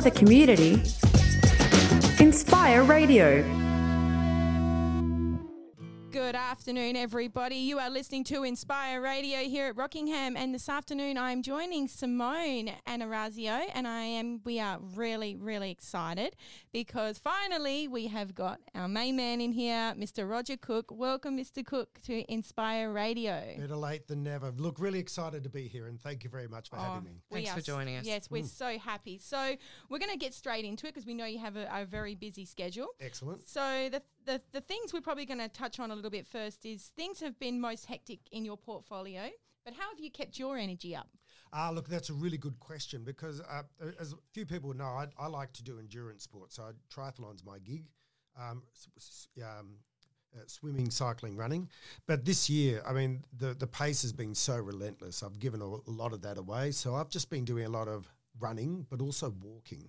the community. Inspire Radio. Good afternoon, everybody. You are listening to Inspire Radio here at Rockingham, and this afternoon I'm joining Simone Anarazio, and I am. We are really, really excited because finally we have got our main man in here, Mr. Roger Cook. Welcome, Mr. Cook, to Inspire Radio. Better late than never. Look, really excited to be here, and thank you very much for having oh, me. Thanks for joining us. Yes, we're mm. so happy. So we're going to get straight into it because we know you have a, a very busy schedule. Excellent. So the, the the things we're probably going to touch on a little bit first is things have been most hectic in your portfolio, but how have you kept your energy up? Ah, look, that's a really good question because, uh, as a few people know, I, I like to do endurance sports. So triathlon's my gig. Um, um, uh, swimming, cycling, running. But this year, I mean, the the pace has been so relentless. I've given a lot of that away. So I've just been doing a lot of running, but also walking.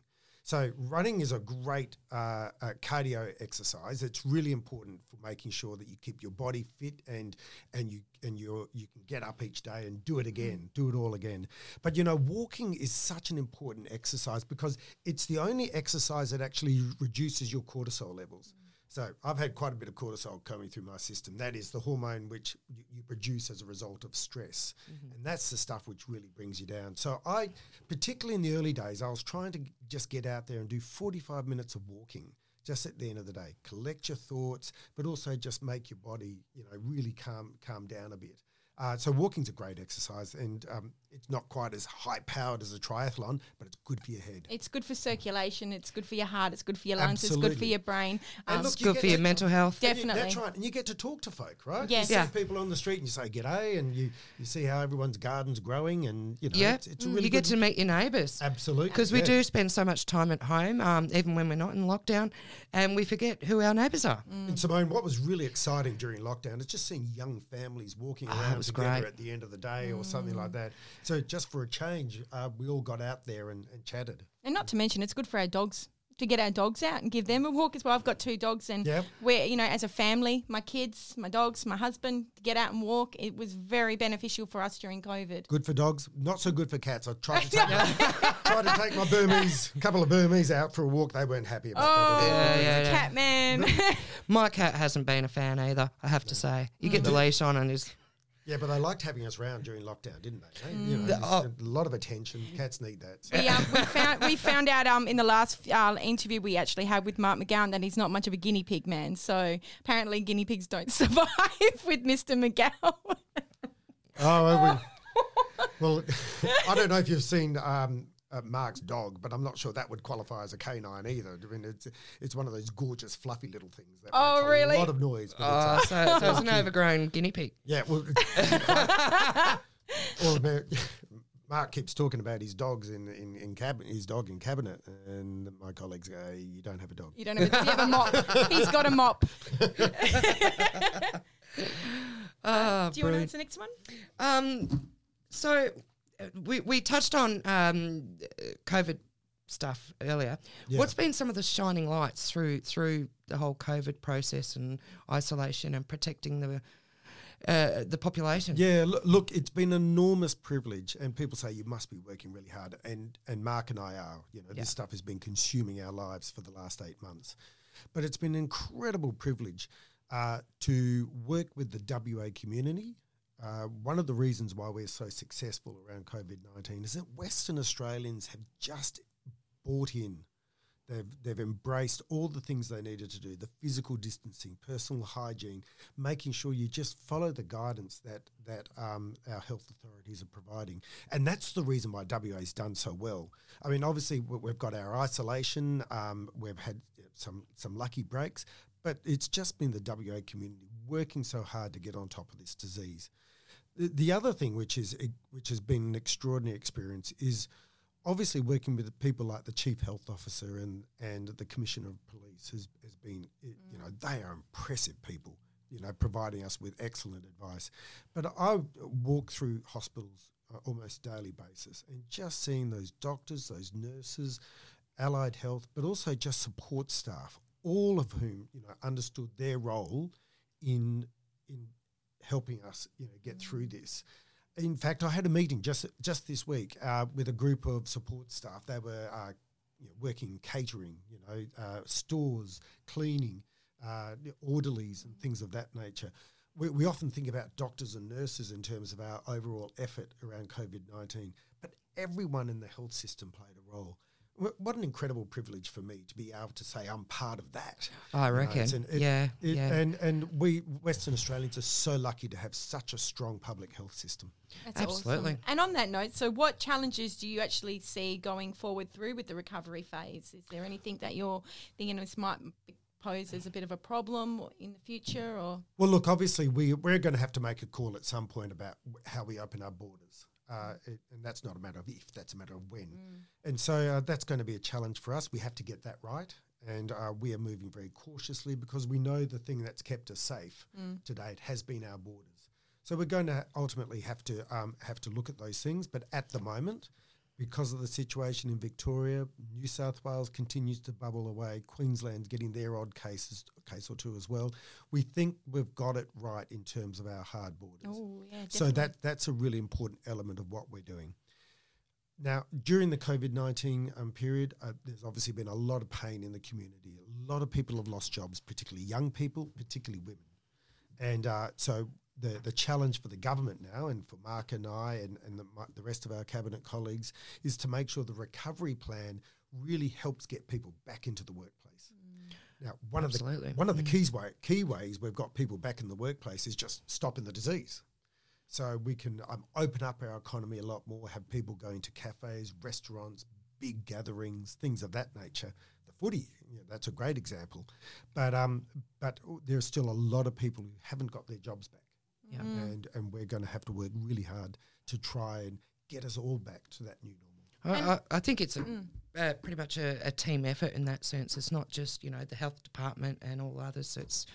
So running is a great uh, uh, cardio exercise. It's really important for making sure that you keep your body fit and and you and you you can get up each day and do it again, do it all again. But you know, walking is such an important exercise because it's the only exercise that actually reduces your cortisol levels. So I've had quite a bit of cortisol coming through my system. That is the hormone which you, you produce as a result of stress, and that's the stuff which really brings you down. So I, particularly in the early days, I was trying to just get out there and do 45 minutes of walking. Just at the end of the day, collect your thoughts, but also just make your body, you know, really calm calm down a bit. Uh, so walking's a great exercise, and um, it's not quite as high powered as a triathlon, but it's good for your head. It's good for circulation. It's good for your heart. It's good for your lungs. It's good for your brain. And Um, look, you Good get for your mental health. Def- And you- That's right, and you get to talk to folk, right? Yes. You Yeah. see people on the street and you say g'day, and you, you see how everyone's garden's growing, and you know, Yeah, it's, it's a really you get good- to meet your neighbours. absolutely Because we yeah. do spend so much time at home, um, even when we're not in lockdown, and we forget who our neighbours are. And Simone, what was really exciting during lockdown is just seeing young families walking Ah, around was together great. at the end of the day or something like that. So just for a change, uh, we all got out there and, and chatted. and not to mention, it's good for our dogs to get our dogs out and give them a walk as well. I've got two dogs, and Yep. we're you know as a family, my kids, my dogs, my husband, to get out and walk. It was very beneficial for us during COVID. Good for dogs, not so good for cats. I tried to take, my, tried to take my Burmese, a couple of Burmese out for a walk. They weren't happy about Oh, that. Yeah, yeah, yeah. cat man. My cat hasn't been a fan either, I have to say. You get the leash on and is Yeah, but they liked having us round during lockdown, didn't they? eh? You know, The- oh. a lot of attention. Cats need that. So. we, um, we found we found out um, in the last uh, interview we actually had with Mark McGowan that he's not much of a guinea pig man. So apparently guinea pigs don't survive with Mr. McGowan. Oh, well, we, well, I don't know if you've seen um, uh, Mark's dog, but I'm not sure that would qualify as a canine either. I mean, it's it's one of those gorgeous, fluffy little things that Oh, makes really? a lot of noise. But Oh, it's, uh, so, so it's an overgrown guinea pig. yeah, well, well, about- Mark keeps talking about his dogs in in, in cabinet, his dog in cabinet, and my colleagues go, "You don't have a dog." You don't have a, you have a mop. He's got a mop. Oh, Do you want to answer the next one? Um, so uh, we, we touched on um, COVID stuff earlier. Yeah. What's been some of the shining lights through through the whole COVID process and isolation and protecting the uh, the population? Yeah, look, look, it's been an enormous privilege, and people say you must be working really hard, and and Mark and I are. You know, Yeah. this stuff has been consuming our lives for the last eight months, but it's been an incredible privilege uh, to work with the WA community. Uh, one of the reasons why we're so successful around COVID nineteen is that Western Australians have just bought in. They've, they've embraced all the things they needed to do the physical distancing, personal hygiene, making sure you just follow the guidance that, that um, our health authorities are providing. And that's the reason why WA's done so well. I mean, obviously, we- we've got our isolation, um, we've had some, some lucky breaks, but it's just been the WA community working so hard to get on top of this disease. The, the other thing, which is eh, which has been an extraordinary experience, is obviously working with people like the chief health officer and and the commissioner of police has, has been eh, you mm. know they are impressive people you know providing us with excellent advice but i walk through hospitals uh, almost daily basis and just seeing those doctors those nurses allied health but also just support staff all of whom you know understood their role in in helping us you know get through this in fact, I had a meeting just just this week uh, with a group of support staff. They were uh, you know, working in catering, you know, uh, stores, cleaning, uh, orderlies, and things of that nature. We, we often think about doctors and nurses in terms of our overall effort around COVID 19, but everyone in the health system played a role. Wh- What an incredible privilege for me to be able to say I'm part of that. I You know, reckon. it- yeah, it- yeah. And and we Western Australians are so lucky to have such a strong public health system. That's Absolutely. awesome. And on that note, so what challenges do you actually see going forward through with the recovery phase? Is there anything that you're thinking this might b- pose as a bit of a problem in the future, or Well, look, obviously we we're going to have to make a call at some point about how we open our borders, uh, it, and that's not a matter of if, that's a matter of when. And so uh, that's going to be a challenge for us. We have to get that right, and uh, we are moving very cautiously because we know the thing that's kept us safe to date has been our borders. So we're going to ultimately have to um, have to look at those things, but at the moment. Because of the situation in Victoria, New South Wales continues to bubble away. Queensland's getting their odd cases, case or two as well. We think we've got it right in terms of our hard borders. oh yeah, so that that's a really important element of what we're doing. Now, during the COVID 19 um, period, uh, there's obviously been a lot of pain in the community. A lot of people have lost jobs, particularly young people, particularly women. And uh, so the, the challenge for the government now and for Mark and I and, and the, my- the rest of our cabinet colleagues is to make sure the recovery plan really helps get people back into the workplace. Now, one Absolutely. of the one of the keys way, key ways we've got people back in the workplace is just stopping the disease. So we can um, open up our economy a lot more, have people going to cafes, restaurants, big gatherings, things of that nature. The footy, you know, that's a great example. But um, but there's still a lot of people who haven't got their jobs back, Yeah. Mm. and and we're going to have to work really hard to try and get us all back to that new normal. I, I, I think it's a, mm. Uh, pretty much a, a team effort in that sense. It's not just you know the health department and all others. It's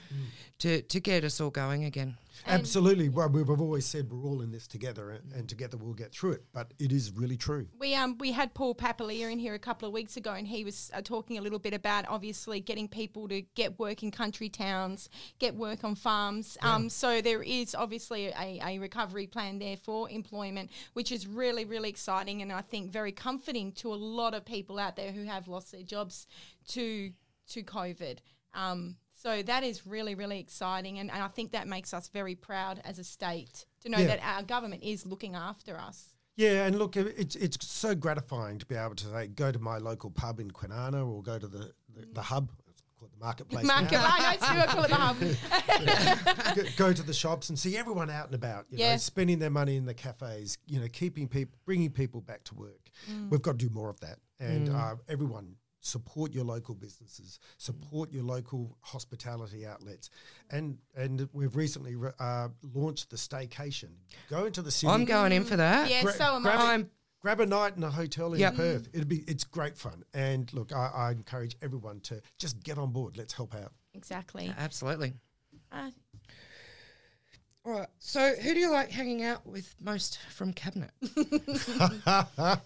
to to get us all going again. And- Absolutely. Well, we've always said we're all in this together, and, and together we'll get through it. But it is really true. We um we had Paul Papalia in here a couple of weeks ago, and he was uh, talking a little bit about obviously getting people to get work in country towns, get work on farms. Um, so there is obviously a, a recovery plan there for employment, which is really really exciting, and I think very comforting to a lot of people out there who have lost their jobs to to COVID. Um, so that is really, really exciting, and, and I think that makes us very proud as a state to know Yeah. that our government is looking after us. Yeah, and look, it's it's so gratifying to be able to say, go to my local pub in Kwinana or go to the, the, the hub, it's called the marketplace. now. I know, call it the hub. go, go to the shops and see everyone out and about, you know, Yeah. spending their money in the cafes, you know, keeping people, bringing people back to work. Mm. We've got to do more of that, and uh, everyone support your local businesses, support your local hospitality outlets, and and we've recently re- uh, launched the staycation. Go into the city. I'm going in for that. Yeah, Gra- so am grab I. Grab a night in a hotel in Yep. Perth. It'd be it's great fun. And look, I, I encourage everyone to just get on board. Let's help out. Exactly. absolutely. Uh, All right. So, who do you like hanging out with most from cabinet?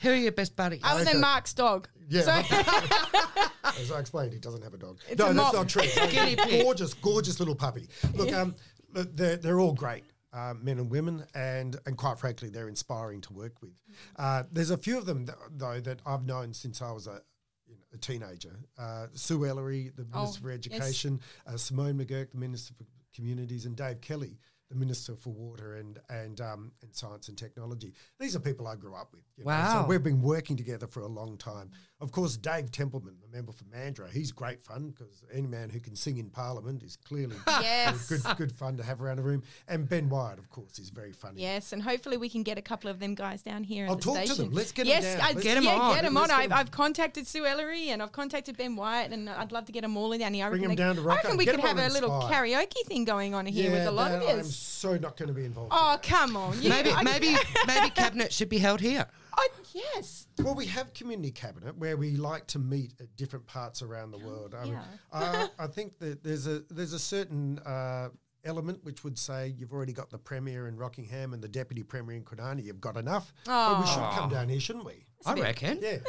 who are your best buddies? other than Okay. Mark's dog. Yeah. So, As I explained, he doesn't have a dog. It's no, a that's mop. not true. Guinea pig. gorgeous, gorgeous little puppy. Look, um, look, they're, they're all great. Uh, men and women, and and quite frankly, they're inspiring to work with. Uh, there's a few of them th- though that I've known since I was a, you know, a teenager. Uh, Sue Ellery, the Oh, Minister for yes. Education, uh, Simone McGurk, the Minister for Communities, and Dave Kelly, the Minister for Water and and um, and Science and Technology. These are people I grew up with. you know, Wow. so we've been working together for a long time. Of course, Dave Templeman, the member for Mandurah, he's great fun because any man who can sing in Parliament is clearly yes. good good fun to have around the room. And Ben Wyatt, of course, is very funny. Yes, and hopefully we can get a couple of them guys down here. I'll the talk to station. them. Let's get 'em yes, down. I'd- Let's get 'em yeah, on. Get them Let's on. get I've, 'em- I've contacted Sue Ellery and I've contacted Ben Wyatt, and I'd love to get them all in down here. I Bring reckon 'em they- down to I reckon we Get could 'em have a little Inspire. karaoke thing going on here with a lot of us. So not going to be involved. Oh, come on. You- maybe, I- maybe, maybe cabinet should be held here. I- yes. Well, we have community cabinet where we like to meet at different parts around the world. I, mean, yeah. uh, I think that there's a there's a certain uh, element which would say you've already got the premier in Rockingham and the deputy premier in Kwinana. You've got enough. But we should come down here, shouldn't we? I reckon. Yeah.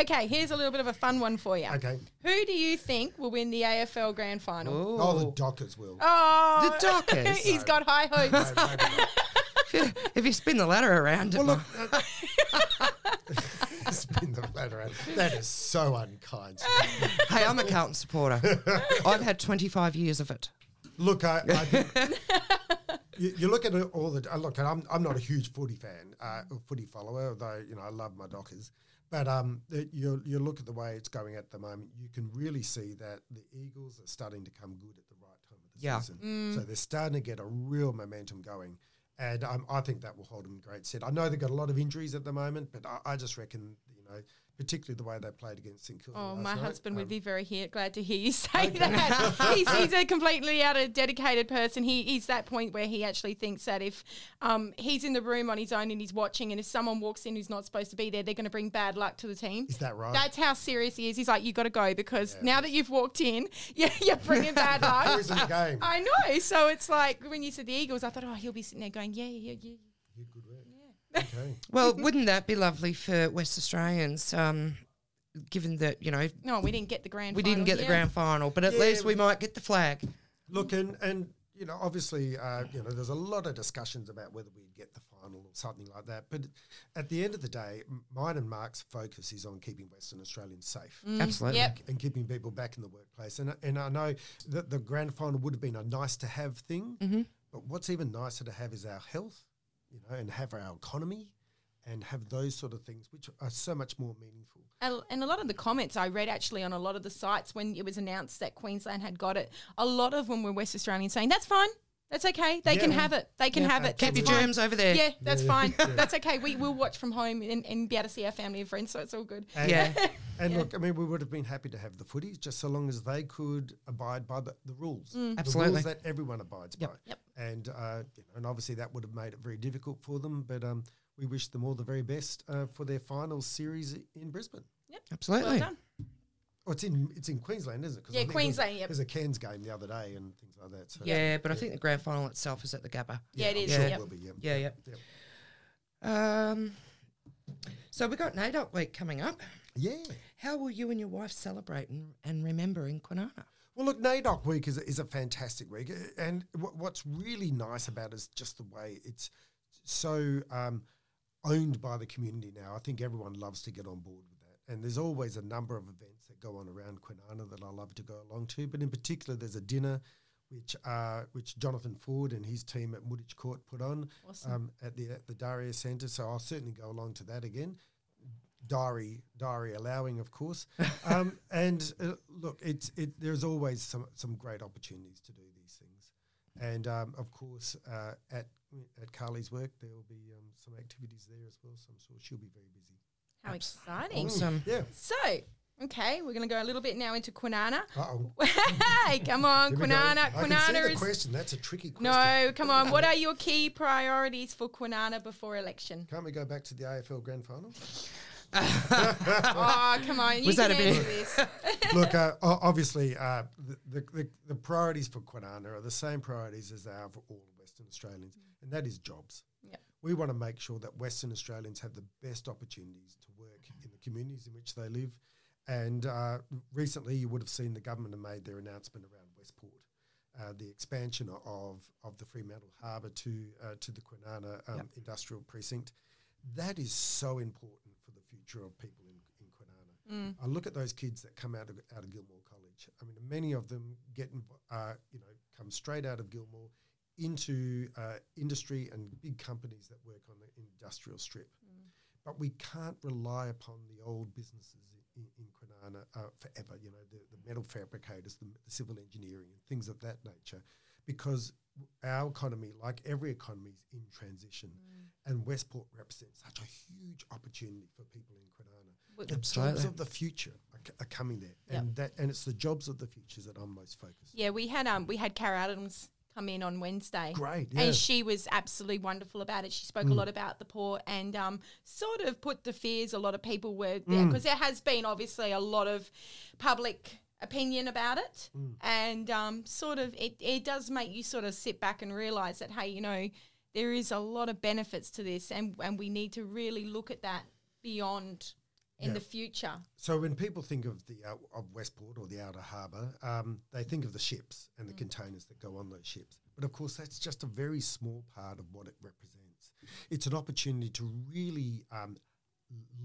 Okay, here's a little bit of a fun one for you. Okay. Who do you think will win the AFL Grand Final? Ooh. Oh, the Dockers will. Oh, The Dockers? he's got high hopes. No, maybe not. if you spin the ladder around, well, look. uh, in the flat around. That is so unkind. hey, I'm a Carlton supporter. I've had 25 years of it. Look, I, I you, you look at all the uh, look. I'm I'm not a huge footy fan, uh, footy follower, although you know I love my Dockers. But um, the, you you look at the way it's going at the moment, you can really see that the Eagles are starting to come good at the right time of the Yeah. season. So they're starting to get a real momentum going, and um, I think that will hold them in great stead. I know they've got a lot of injuries at the moment, but I, I just reckon you know, particularly the way they played against St Kilda. Oh, my night, husband would um, be very he- glad to hear you say that. he's, he's a completely out of dedicated person. He, he's that point where he actually thinks that if um, he's in the room on his own and he's watching, and if someone walks in who's not supposed to be there, they're going to bring bad luck to the team. Is that right? That's how serious he is. He's like, you got to go because now that you've walked in, you're, you're bringing bad luck. Poison the game. I know. So it's like when you said the Eagles, I thought, oh, he'll be sitting there going, yeah, yeah, yeah. Yeah, good work. Okay. Well, wouldn't that be lovely for West Australians? Um, given that you know No, we didn't get the grand. we final. didn't get the grand final, but at Yeah, least we we- might get the flag. Look, and, and you know, obviously, uh, you know, there's a lot of discussions about whether we'd get the final or something like that. But at the end of the day, mine and Mark's focus is on keeping Western Australians safe Absolutely. Yep. and keeping people back in the workplace. And and I know that the grand final would have been a nice to have thing, Mm-hmm. but what's even nicer to have is our health, you know, and have our economy, and have those sort of things, which are so much more meaningful. And a lot of the comments I read actually on a lot of the sites when it was announced that Queensland had got it, a lot of them were West Australians saying, that's fine. That's okay. They can have it. They can Yeah. have it. Keep That's your fine." germs over there. Yeah, that's Yeah. fine. Yeah. That's okay. We will watch from home and, and be able to see our family and friends, so it's all good. And, Yeah. And look, I mean, we would have been happy to have the footies just so long as they could abide by the, the rules. The Absolutely. rules that everyone abides Yep. by. Yep. And, uh, you know, and obviously that would have made it very difficult for them. But um, we wish them all the very best uh, for their final series in Brisbane. Yep. Absolutely. Well done. Oh, it's in it's in Queensland, isn't it? 'Cause I Yeah, think was- Queensland, yep. There's a Cairns game the other day and things like that. So Yeah, but I think the grand final itself is at the Gabba. Yeah, it I'm. Sure Yeah. it Yep. will be. Yeah. Yeah, yeah. Yep. Um, so we got NAIDOC week coming up. Yeah. How will you and your wife celebrate and, and remember in Kwinana? Well, look, NAIDOC week is a, is a fantastic week, and wh- what's really nice about it is just the way it's so um, owned by the community now. I think everyone loves to get on board with that, and there's always a number of events that go on around Kwinana that I love to go along to. But in particular, there's a dinner which uh, which Jonathan Ford and his team at Wooditch Court put on Awesome. um, at the at the Daria Centre. So I'll certainly go along to that again. Diary, diary allowing, of course. um, and uh, look, it's it. There's always some some great opportunities to do these things, and um, of course, uh, at at Carly's work, there will be um, some activities there as well. So I'm sure she'll be very busy. How exciting. Awesome. Yeah. So, okay, we're going to go a little bit now into Kwinana. Uh oh. hey, come on, Kwinana. I can see Kwinana the is. question. That's a tricky question. No, come on. What are your key priorities for Kwinana before election? Can't we go back to the AFL Grand Final? oh, come on. You Was can that a bit- answer this. Look, uh, o- obviously, uh, the, the, the, the priorities for Kwinana are the same priorities as they are for all Western Australians, and that is jobs. Yep. We want to make sure that Western Australians have the best opportunities to work in the communities in which they live. And uh, recently, you would have seen the government have made their announcement around Westport, uh, the expansion of, of the Fremantle Harbour to uh, to the Kwinana um, industrial precinct. That is so important for the future of people in, in Kwinana. I look at those kids that come out of out of Gilmore College. I mean, many of them get inv- uh, you know come straight out of Gilmore into uh, industry and big companies that work on the industrial strip. But we can't rely upon the old businesses in, in, Kwinana uh, forever. You know, the, the metal fabricators, the, the civil engineering, and things of that nature, because our economy, like every economy, is in transition, and Westport represents such a huge opportunity for people in Kwinana. The jobs of the future are, c- are coming there, Yep. and that and it's the jobs of the future that I'm most focused. Yeah, we had um we had Cara Adams come in on Wednesday. Great, yeah. And she was absolutely wonderful about it. She spoke a lot about the port and um, sort of put the fears a lot of people were there because there has been obviously a lot of public opinion about it, and um, sort of it, it does make you sort of sit back and realize that hey, you know, there is a lot of benefits to this, and and we need to really look at that beyond in Yeah. the future. So when people think of the out of Westport or the outer harbour, um, they think of the ships and the containers that go on those ships. But of course, that's just a very small part of what it represents. It's an opportunity to really um,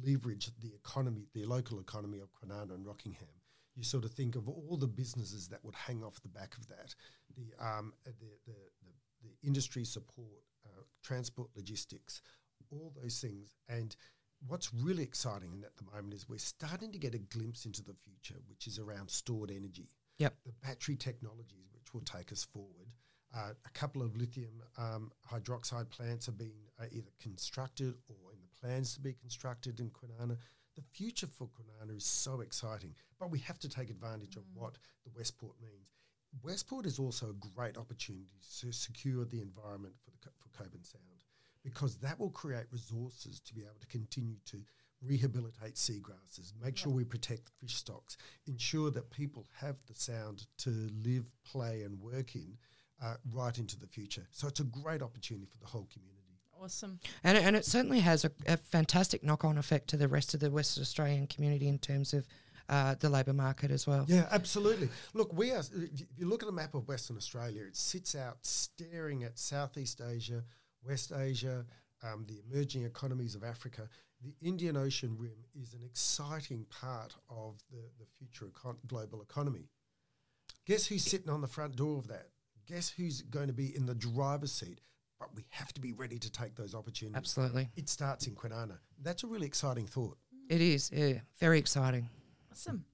leverage the economy, the local economy of Kwinana and Rockingham. You sort of think of all the businesses that would hang off the back of that, the um, uh, the, the, the, the industry support, uh, transport, logistics, all those things. And what's really exciting at the moment is we're starting to get a glimpse into the future, which is around stored energy. Yep. The battery technologies, which will take us forward. Uh, a couple of lithium um, hydroxide plants are being uh, either constructed or in the plans to be constructed in Kwinana. The future for Kwinana is so exciting, but we have to take advantage of what the Westport means. Westport is also a great opportunity to secure the environment for, the, for Cockburn Sound because that will create resources to be able to continue to rehabilitate seagrasses, make sure we protect fish stocks, ensure that people have the sound to live, play, and work in uh, right into the future. So it's a great opportunity for the whole community. Awesome. And, it- and it certainly has a, a fantastic knock on effect to the rest of the Western Australian community in terms of uh, the labour market as well. Yeah, absolutely. Look, we are. If you look at a map of Western Australia, it sits out staring at Southeast Asia, West Asia, um, the emerging economies of Africa. The Indian Ocean rim is an exciting part of the, the future econ- global economy. Guess who's sitting on the front door of that? Guess who's going to be in the driver's seat? But we have to be ready to take those opportunities. Absolutely. It starts in Kwinana. That's a really exciting thought. It is. Yeah, very exciting. Awesome.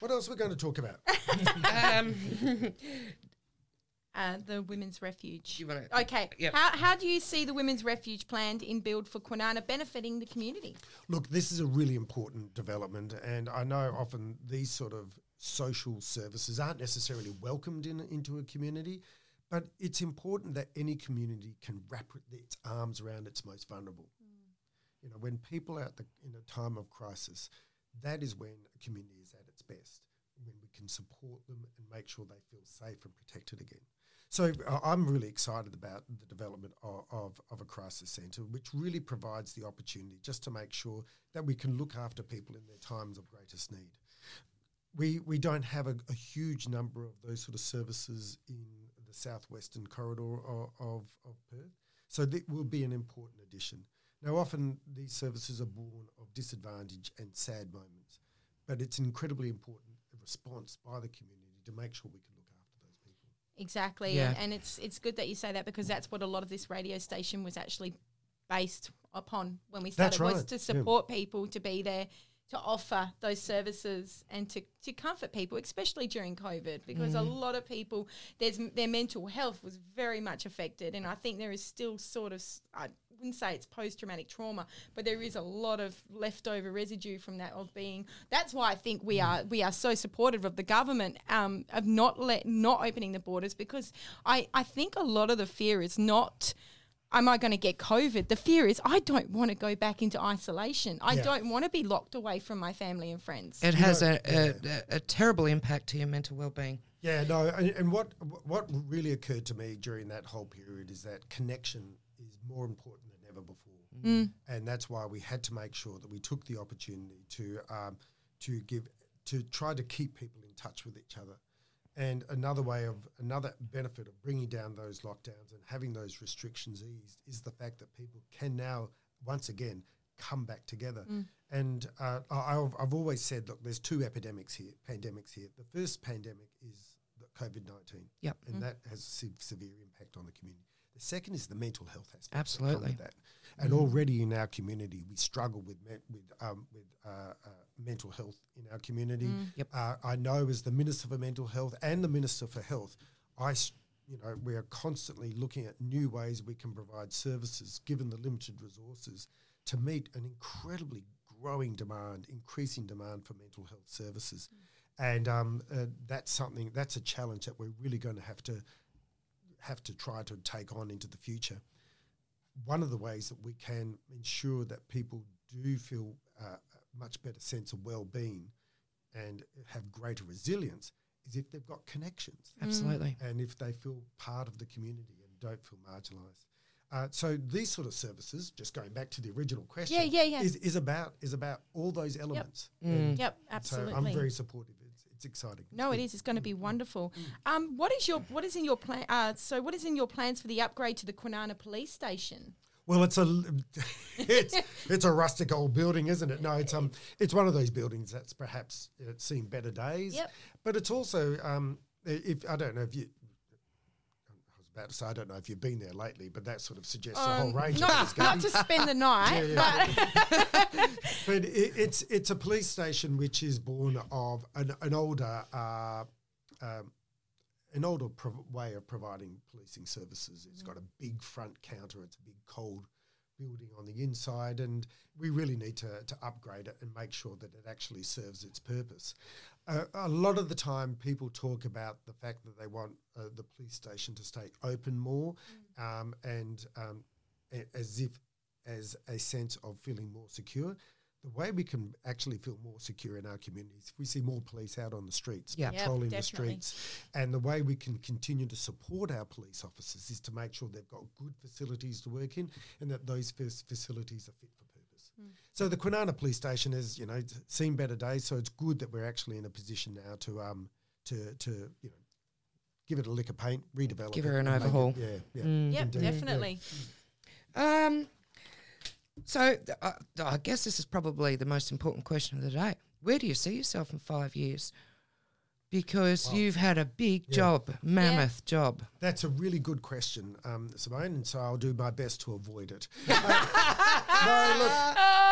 What else are we going to talk about? um, Uh, the women's refuge. You wanna- okay. Yep. How, how do you see the women's refuge planned in build for Kwinana benefiting the community? Look, this is a really important development, and I know often these sort of social services aren't necessarily welcomed in, into a community, but it's important that any community can wrap its arms around its most vulnerable. You know, when people are at the, in a time of crisis, that is when a community is at its best, when we can support them and make sure they feel safe and protected again. So uh, I'm really excited about the development of, of, of a crisis centre, which really provides the opportunity just to make sure that we can look after people in their times of greatest need. We, we don't have a, a huge number of those sort of services in the southwestern corridor of, of, of Perth, so that will be an important addition. Now, often these services are born of disadvantage and sad moments, but it's incredibly important response by the community to make sure we can look after those people. Exactly. Yeah. And, and it's it's good that you say that because that's what a lot of this radio station was actually based upon when we started was right, to yeah. support people to be there to offer those services and to, to comfort people, especially during COVID, because Mm-hmm. a lot of people, there's their mental health was very much affected, and I think there is still sort of I wouldn't say it's post traumatic trauma, but there is a lot of leftover residue from that of being. That's why I think we are we are so supportive of the government um, of not let not opening the borders because I I think a lot of the fear is not am I going to get COVID? The fear is I don't want to go back into isolation. I Yeah. don't want to be locked away from my family and friends. it You has know, a, a, a, a terrible impact to your mental well-being. Yeah, no, and, and what what really occurred to me during that whole period is that connection is more important than ever before, and that's why we had to make sure that we took the opportunity to um, to give to try to keep people in touch with each other. And another way of another benefit of bringing down those lockdowns and having those restrictions eased is the fact that people can now once again come back together. And uh, I've, I've always said, look, there's two epidemics here, pandemics here. The first pandemic is COVID nineteen, Yep. and that has a se- severe impact on the community. The second is the mental health aspect. that come Absolutely. with that. And already in our community, we struggle with me- with um, with uh, uh, mental health in our community. Yep. Uh, I know as the minister for mental health and the minister for health, I. s- You know, we are constantly looking at new ways we can provide services, given the limited resources, to meet an incredibly growing demand, increasing demand for mental health services, and um, uh, that's something that's a challenge that we're really going to have to have to try to take on into the future. One of the ways that we can ensure that people do feel uh, a much better sense of well-being and have greater resilience is if they've got connections Absolutely. and if they feel part of the community and don't feel marginalised. Uh, so these sort of services, just going back to the original question, Yeah, yeah, yeah. Is, is about is about all those elements. Mm. And Yep, so absolutely. I'm very supportive. It's, exciting. No, it is. It's going to be wonderful. Um, what is your what is in your plan? Uh, so, what is in your plans for the upgrade to the Kwinana Police Station? Well, it's a it's it's a rustic old building, isn't it? No, it's um it's one of those buildings that's perhaps it's seen better days. Yep. But it's also um if I don't know if you. I was about to say I don't know if you've been there lately, but that sort of suggests a whole Um, range not, of not to spend the night, Yeah, but but it, it's it's a police station which is born of an, an older uh, um, an older prov- way of providing policing services. It's got a big front counter. It's a big cold building on the inside, and we really need to to upgrade it and make sure that it actually serves its purpose. A lot of the time, people talk about the fact that they want uh, the police station to stay open more, um, and um, a- as if as a sense of feeling more secure. The way we can actually feel more secure in our communities, if we see more police out on the streets, Yeah. Yep, patrolling the streets, and the way we can continue to support our police officers is to make sure they've got good facilities to work in, and that those facilities are fit for purpose. So the Kwinana Police Station has, you know, seen better days. So it's good that we're actually in a position now to um to to you know give it a lick of paint, redevelop, Give it her an and make it- overhaul. yeah, yeah. Mm. yep, Indeed, yeah. definitely. Um, so th- uh, I guess this is probably the most important question of the day. Where do you see yourself in five years? Because Well, you've had a big yeah. job, mammoth job. That's a really good question, um, Simone, and so I'll do my best to avoid it. No, look,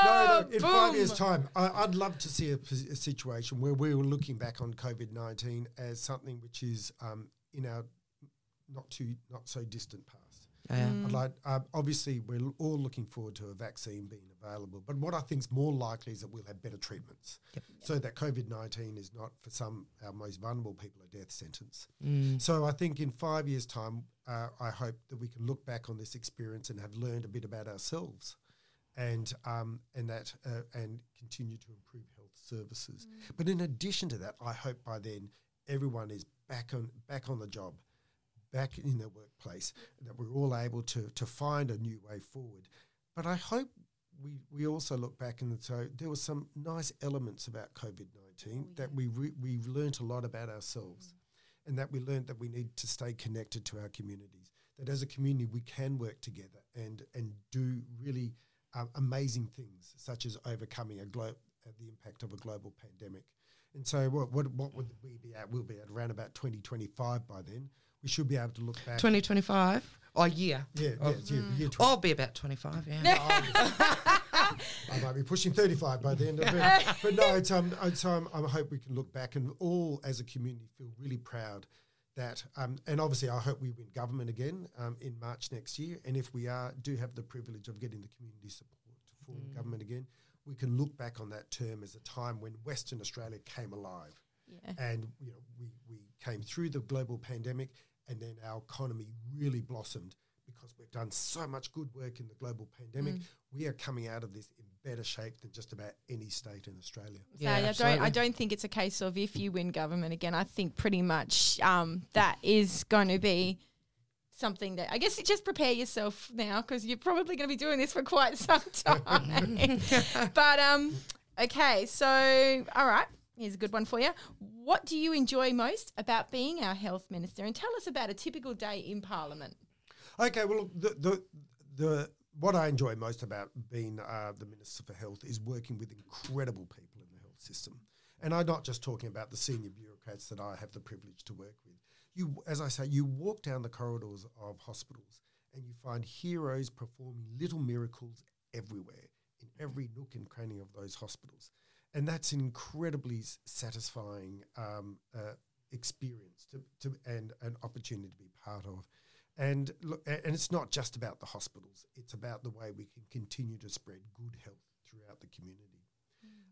no, no. In five years' time, I, I'd love to see a, a situation where we were looking back on COVID nineteen as something which is um, in our not too not so distant past. Yeah. I'd like, uh, obviously, we're l- all looking forward to a vaccine being available, but what I think is more likely is that we'll have better treatments, so that COVID nineteen is not for some our most vulnerable people a death sentence. Mm. So I think in five years' time, uh, I hope that we can look back on this experience and have learned a bit about ourselves, and um, and that uh, and continue to improve health services. But in addition to that, I hope by then everyone is back on back on the job, back in the workplace, that we're all able to to find a new way forward. But I hope. We, we also look back and so there were some nice elements about COVID nineteen that we re, we learnt a lot about ourselves and that we learned that we need to stay connected to our communities. That as a community we can work together and and do really um, amazing things, such as overcoming a glo- uh, the impact of a global pandemic. And so, what what what would we be at? We'll be at around about twenty twenty five by then. We should be able to look back. 2025? Oh, yeah. yeah, Oh. yeah, year, year 20. I'll be about 25, yeah. I might be pushing 35 by the end of it. But no, it's, um, it's, um, I hope we can look back and all as a community feel really proud that, um, and obviously I hope we win government again um, in March next year. And if we are, do have the privilege of getting the community support to form government again, we can look back on that term as a time when Western Australia came alive Yeah. and you know we, we came through the global pandemic and then our economy really blossomed because we've done so much good work in the global pandemic we are coming out of this better shape than just about any state in australia So Yeah, I don't. I don't think it's a case of if you win government again. I think pretty much um, that is going to be something that I guess you just prepare yourself now because you're probably going to be doing this for quite some time. but um, okay, so all right, here's a good one for you. What do you enjoy most about being our health minister? And tell us about a typical day in Parliament. okay well the, the, the what i enjoy most about being uh, the minister for health is working with incredible people in the health system. And i'm not just talking about the senior bureaucrats that i have the privilege to work with. You as i say you walk down the corridors of hospitals and you find heroes performing little miracles everywhere in every nook and cranny of those hospitals. And that's an incredibly satisfying um, uh, experience to, to and an opportunity to be part of and look, and it's not just about the hospitals it's about the way we can continue to spread good health throughout the community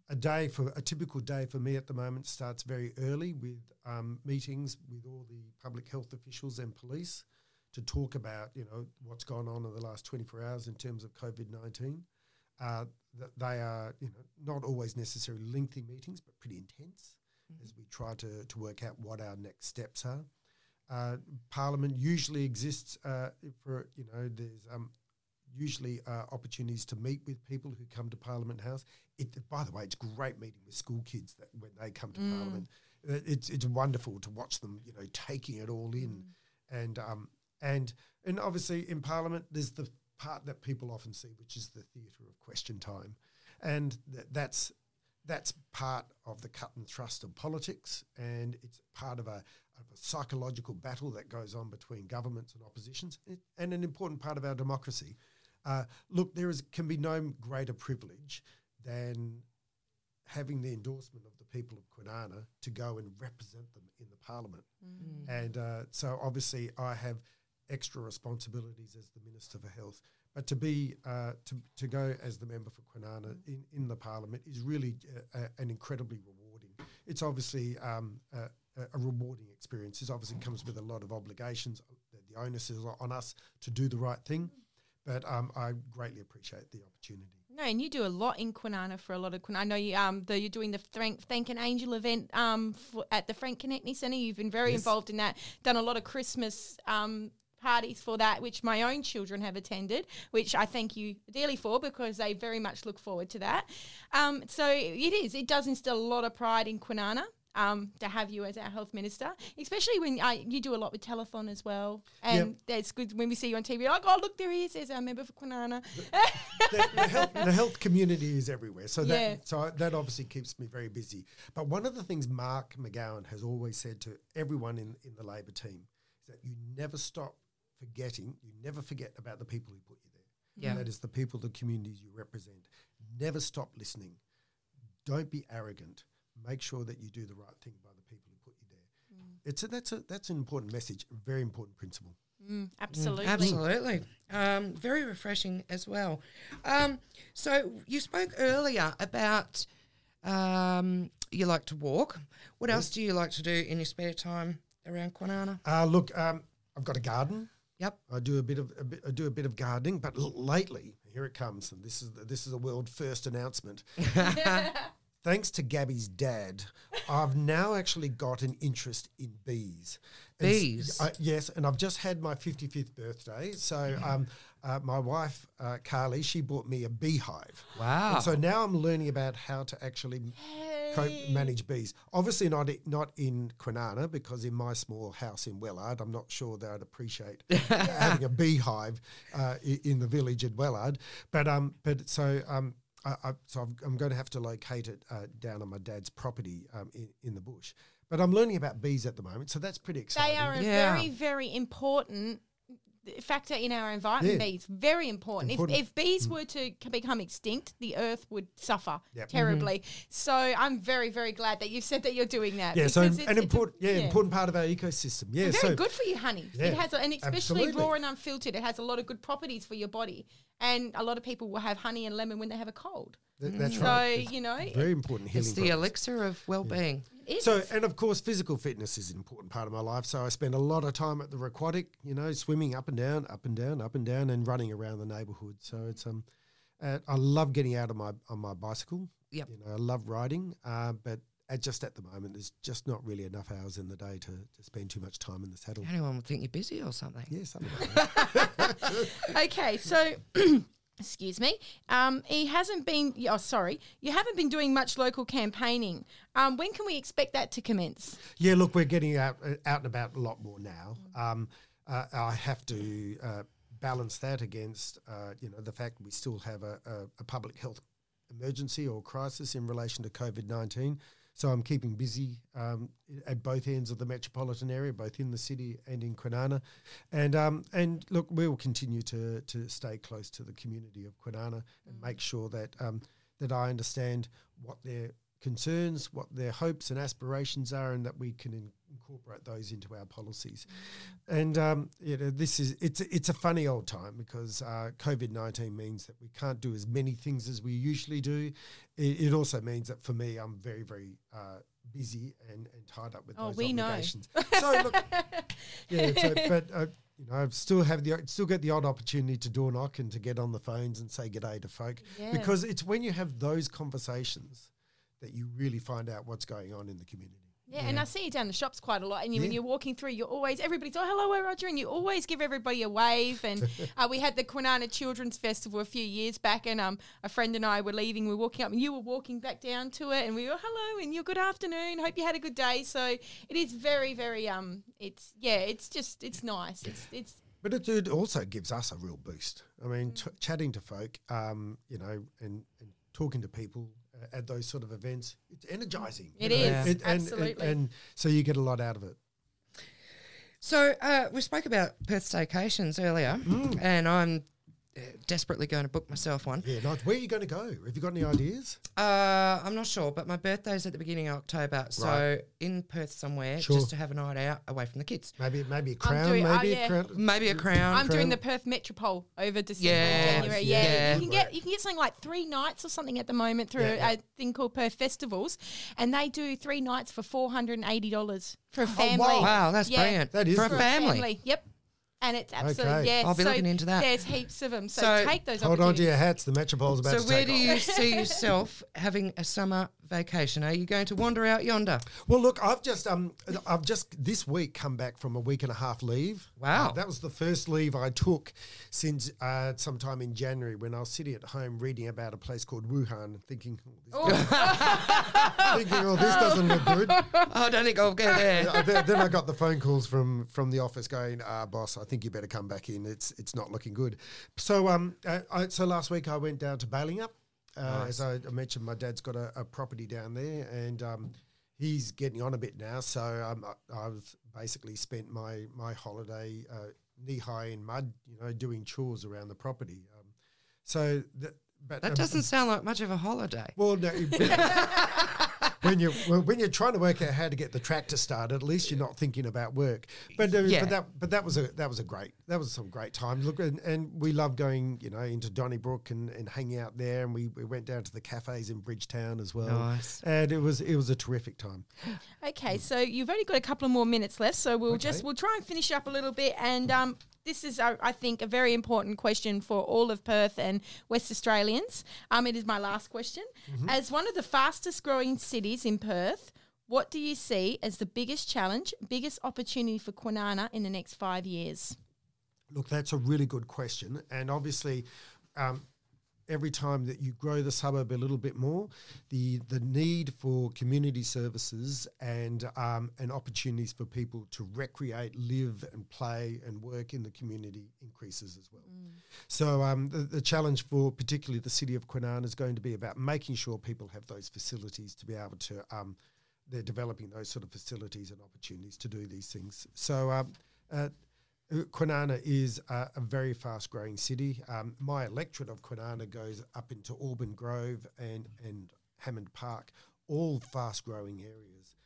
a day for a typical day for me at the moment starts very early with um, meetings with all the public health officials and police to talk about you know what's gone on in the last 24 hours in terms of COVID-19. Uh, th- they are you know not always necessarily lengthy meetings, but pretty intense as we try to to work out what our next steps are. Uh, Parliament usually exists uh, for you know there's um, usually uh, opportunities to meet with people who come to Parliament House. It, by the way, it's great meeting with school kids that when they come to Parliament. Uh, It's it's wonderful to watch them, you know, taking it all in, and um and and obviously in Parliament there's the part that people often see, which is the theatre of question time, and th- that's that's part of the cut and thrust of politics, and it's part of a, of a psychological battle that goes on between governments and oppositions, and an important part of our democracy. Uh, look, there is can be no greater privilege than having the endorsement of the people of Kwinana to go and represent them in the parliament. And uh, so obviously I have extra responsibilities as the Minister for Health. But to be uh, to, to go as the member for Kwinana in, in the Parliament is really uh, uh, an incredibly rewarding. It's obviously um, a, a- rewarding experience. It obviously comes with a lot of obligations. The, the onus is on us to do the right thing. But um, I greatly appreciate the opportunity. No, and you do a lot in Kwinana for a lot of Kwinana. I know you um the, you're doing the Frank Thank an Angel event um for, at the Frank Konecny Centre. You've been very Yes. involved in that. Done a lot of Christmas um parties for that, which my own children have attended, which I thank you dearly for because they very much look forward to that. Um, so it is. It does instill a lot of pride in Kwinana. Um, to have you as our health minister, especially when you do a lot with telethon as well, and that's good when we see you on TV. Like, oh look, there he is, there's our member for Kwinana. the, the, health, the health community is everywhere. So that Yeah. so that obviously keeps me very busy. But one of the things Mark McGowan has always said to everyone in, in the Labor team is that you never stop forgetting, you never forget about the people who put you there. Yeah. That is the people, the communities you represent. Never stop listening. Don't be arrogant. Make sure that you do the right thing by the people who put you there. It's a, that's a that's an important message, a very important principle. Mm, absolutely. Absolutely. Um, very refreshing as well. Um, so you spoke earlier about um, you like to walk. What else do you like to do in your spare time around Kwinana? Uh, look, um, I've got a garden. Yep. I do a bit of a bit, I do a bit of gardening, but l- lately here it comes, and this is this is a world first announcement. Thanks to Gabby's dad, I've now actually got an interest in bees. And Bees? I- yes, and I've just had my 55th birthday. So um, uh, my wife, uh, Carly, she bought me a beehive. Wow. And so now I'm learning about how to actually co- manage bees. Obviously not not in Kwinana because in my small house in Wellard, I'm not sure that I'd appreciate having a beehive uh, in the village at Wellard. But um, but so um. I, I, so I've, I'm going to have to locate it uh, down on my dad's property um, in, in the bush. But I'm learning about bees at the moment, so that's pretty exciting. They are a Yeah. very, very important factor in our environment. Yeah. Bees, very important. Important. Mm. If, if bees were to c- become extinct, the earth would suffer Yep. terribly. So I'm very, very glad that you said that you're doing that. yeah, so because an it's- it's a- important, yeah, important part of our ecosystem. Yeah, Very so good for you, honey. Yeah, it has, a, and especially absolutely. raw and unfiltered, it has a lot of good properties for your body. And a lot of people will have honey and lemon when they have a cold. th- that's So right. It's you know, very important healing. It's the process. elixir of well-being. it So, is. and of course, physical fitness is an important part of my life. So, I spend a lot of time at the aquatic, you know, swimming up and down, up and down, up and down, and running around the neighbourhood. So, it's um, uh, I love getting out of my on my bicycle. Yeah, You know, I love riding, uh, but at just at the moment, there's just not really enough hours in the day to, to spend too much time in the saddle. Anyone would think you're busy or something. Yeah, something like that. okay, so excuse me. Um, he hasn't been. Oh, sorry, you haven't been doing much local campaigning. Um, when can we expect that to commence? Yeah, look, we're getting out uh, out and about a lot more now. Um, uh, I have to uh, balance that against, uh, you know, the fact we still have a, a, a public health emergency or crisis in relation to COVID nineteen. So I'm keeping busy um, at both ends of the metropolitan area, both in the city and in Kwinana. And um, and look, we will continue to to stay close to the community of Kwinana and make sure that um, that I understand what their concerns, what their hopes and aspirations are, and that we can incorporate those into our policies. And um, you know, this is it's a- it's a funny old time because uh, COVID nineteen means that we can't do as many things as we usually do. It, it also means that for me, I'm very very uh, busy and, and tied up with Oh, those we know. So look, yeah, so, but uh, you know, I still have the still get the odd opportunity to door knock and to get on the phones and say g'day to folk Yeah. because it's when you have those conversations that you really find out what's going on in the community. Yeah, and I see you down the shops quite a lot. And you, when Yeah. you're walking through, you're always everybody's oh hello, Roger, and you always give everybody a wave. And uh, we had the Kwinana Children's Festival a few years back, and um, a friend and I were leaving. We were walking up, and you were walking back down to it, and we were hello, and you're good afternoon. Hope you had a good day. So it is very, very um, it's yeah, it's just it's nice. It's it's But it, it also gives us a real boost. I mean, t- chatting to folk, um, you know, and, and talking to people at those sort of events, it's energizing. It you know, is, and- and, absolutely. and so you get a lot out of it. So uh, we spoke about Perth staycations earlier, Mm. and I'm desperately going to book myself one. Yeah, nice. Where are you going to go? Have you got any ideas? Uh, I'm not sure, but my birthday's at the beginning of October, so Right. in Perth somewhere, Sure. just to have a night out away from the kids. Maybe maybe a crown, doing- oh, maybe yeah. a crown. Maybe a crown. I'm doing the Perth Metropole over December, Yeah, January. yeah, Yeah, yeah. you can get you can get something like three nights or something at the moment through Yeah, yeah. a thing called Perth Festivals, and they do three nights for four hundred and eighty dollars for a family. wow. Wow, that's Yeah. brilliant. That is for a good. family. Yep. And it's absolutely Okay. yeah. I'll be so looking into that. There's heaps of them, so, So take those. Hold on to your hats. The Metropole's about So to So where do off. you see yourself having a summer vacation? Are you going to wander out yonder? Well, look, I've just um, I've just this week come back from a week and a half leave. Wow. Uh, that was the first leave I took since uh, sometime in January when I was sitting at home reading about a place called Wuhan, thinking, oh, this, thinking, oh, this doesn't look good. Oh, I don't think I'll go there. Then, I got the phone calls from from the office going, uh, "Boss, I think you better come back in. It's it's not looking good." So um, uh, I, so last week I went down to Balingup. Uh, As I, mentioned, my dad's got a, a property down there, and um, he's getting on a bit now. So um, I, I've basically spent my my holiday uh, knee high in mud, you know, doing chores around the property. Um, so that, but That um, doesn't sound like much of a holiday. well, no, when you well, when you're trying to work out how to get the tractor started, at least you're not thinking about work. But uh, Yeah. but that but that was a that was a great that was some great times. Look, and, and we love going you know into Donnybrook and, and hanging out there, and we, we went down to the cafes in Bridgetown as well. Nice. And it was it was a terrific time. Okay, so you've only got a couple of more minutes left, so we'll Okay. just we'll try and finish up a little bit. And um, this is, uh, I think, a very important question for all of Perth and West Australians. Um, it is my last question. As one of the fastest growing cities in Perth, what do you see as the biggest challenge, biggest opportunity for Kwinana in the next five years? Look, that's a really good question, and obviously. Um, Every time that you grow the suburb a little bit more, the the need for community services and um, and opportunities for people to recreate, live, and play and work in the community increases as well. So um, the, the challenge for particularly the city of Kwinana is going to be about making sure people have those facilities to be able to. Um, they're developing those sort of facilities and opportunities to do these things. So. Um, uh, Kwinana is a, a very fast growing city. Um, my electorate of Kwinana goes up into Aubin Grove and, and Hammond Park, all fast growing areas.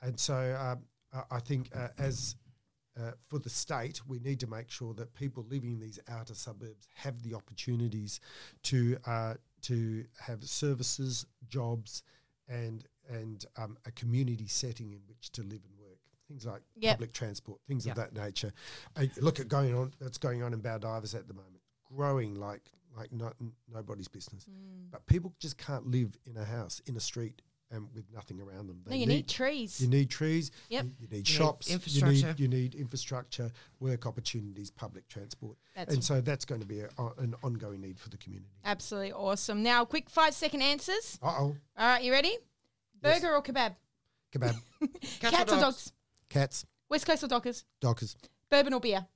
And so um, I- think uh, as uh, for the state, we need to make sure that people living in these outer suburbs have the opportunities to uh, to have services, jobs, and and um, a community setting in which to live and. Things like Yep. public transport, things Yep. of that nature. Uh, look at going on that's going on in Baldivis at the moment, growing like like not, nobody's business. But people just can't live in a house in a street and with nothing around them. No, you need, trees. you need trees. Yep. You, you need need shops. infrastructure. You need, you need infrastructure, work opportunities, public transport, That's and so that's going to be a, o- an ongoing need for the community. Absolutely awesome. Now, quick five second answers. Uh oh, All right, you ready? Yes. Burger or kebab? kebab, Cats or dogs? Cats, West Coast or Dockers? dockers, Bourbon or beer?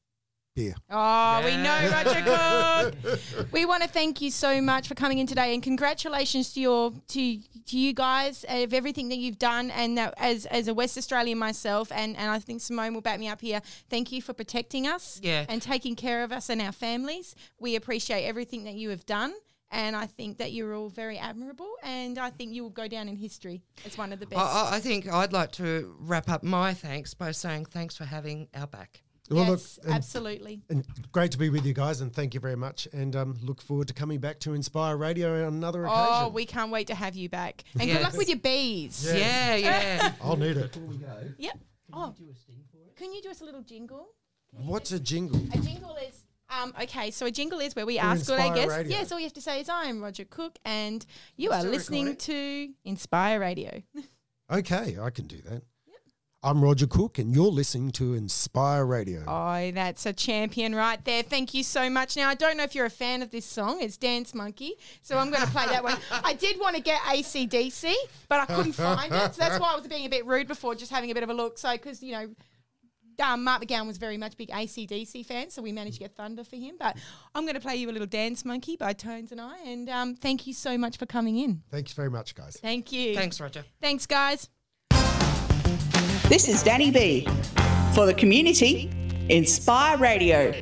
beer. Oh, we know Yeah. Roger Cook. we want to thank you so much for coming in today, and congratulations to your to to you guys of everything that you've done. And that as as a West Australian myself, and and I think Simone will back me up here. Thank you for protecting us, Yeah. and taking care of us and our families. We appreciate everything that you have done. And I think that you're all very admirable, and I think you will go down in history as one of the best. I- I think I'd like to wrap up my thanks by saying thanks for having our back. Well, look, yes, and, absolutely. and great to be with you guys, and thank you very much. And um, look forward to coming back to Inspire Radio on another occasion. Oh, we can't wait to have you back. And good luck with your bees. Yeah, yeah. I'll need it. Before we go, Yep. Oh, do a sting for it. can you do us a little jingle? What's a jingle? A jingle is um okay, so a jingle is where we ask all our Inspire guests. Radio. Yes, all you have to say is I'm Roger Cook and you Still are listening recording? to Inspire Radio. Okay, I can do that. I'm Roger Cook, and you're listening to Inspire Radio. Oh, that's a champion right there. Thank you so much. Now, I don't know if you're a fan of this song. It's Dance Monkey. So I'm going to play that one. I did want to get ACDC, but I couldn't find it. So that's why I was being a bit rude before, just having a bit of a look. So, because, you know, um, Mark McGowan was very much big ACDC fan, so we managed to get Thunder for him. But I'm going to play you a little Dance Monkey by Tones and I. And um, thank you so much for coming in. Thanks very much, guys. Thank you. Thanks, Roger. Thanks, guys. This is Danny B for the community Inspire Radio.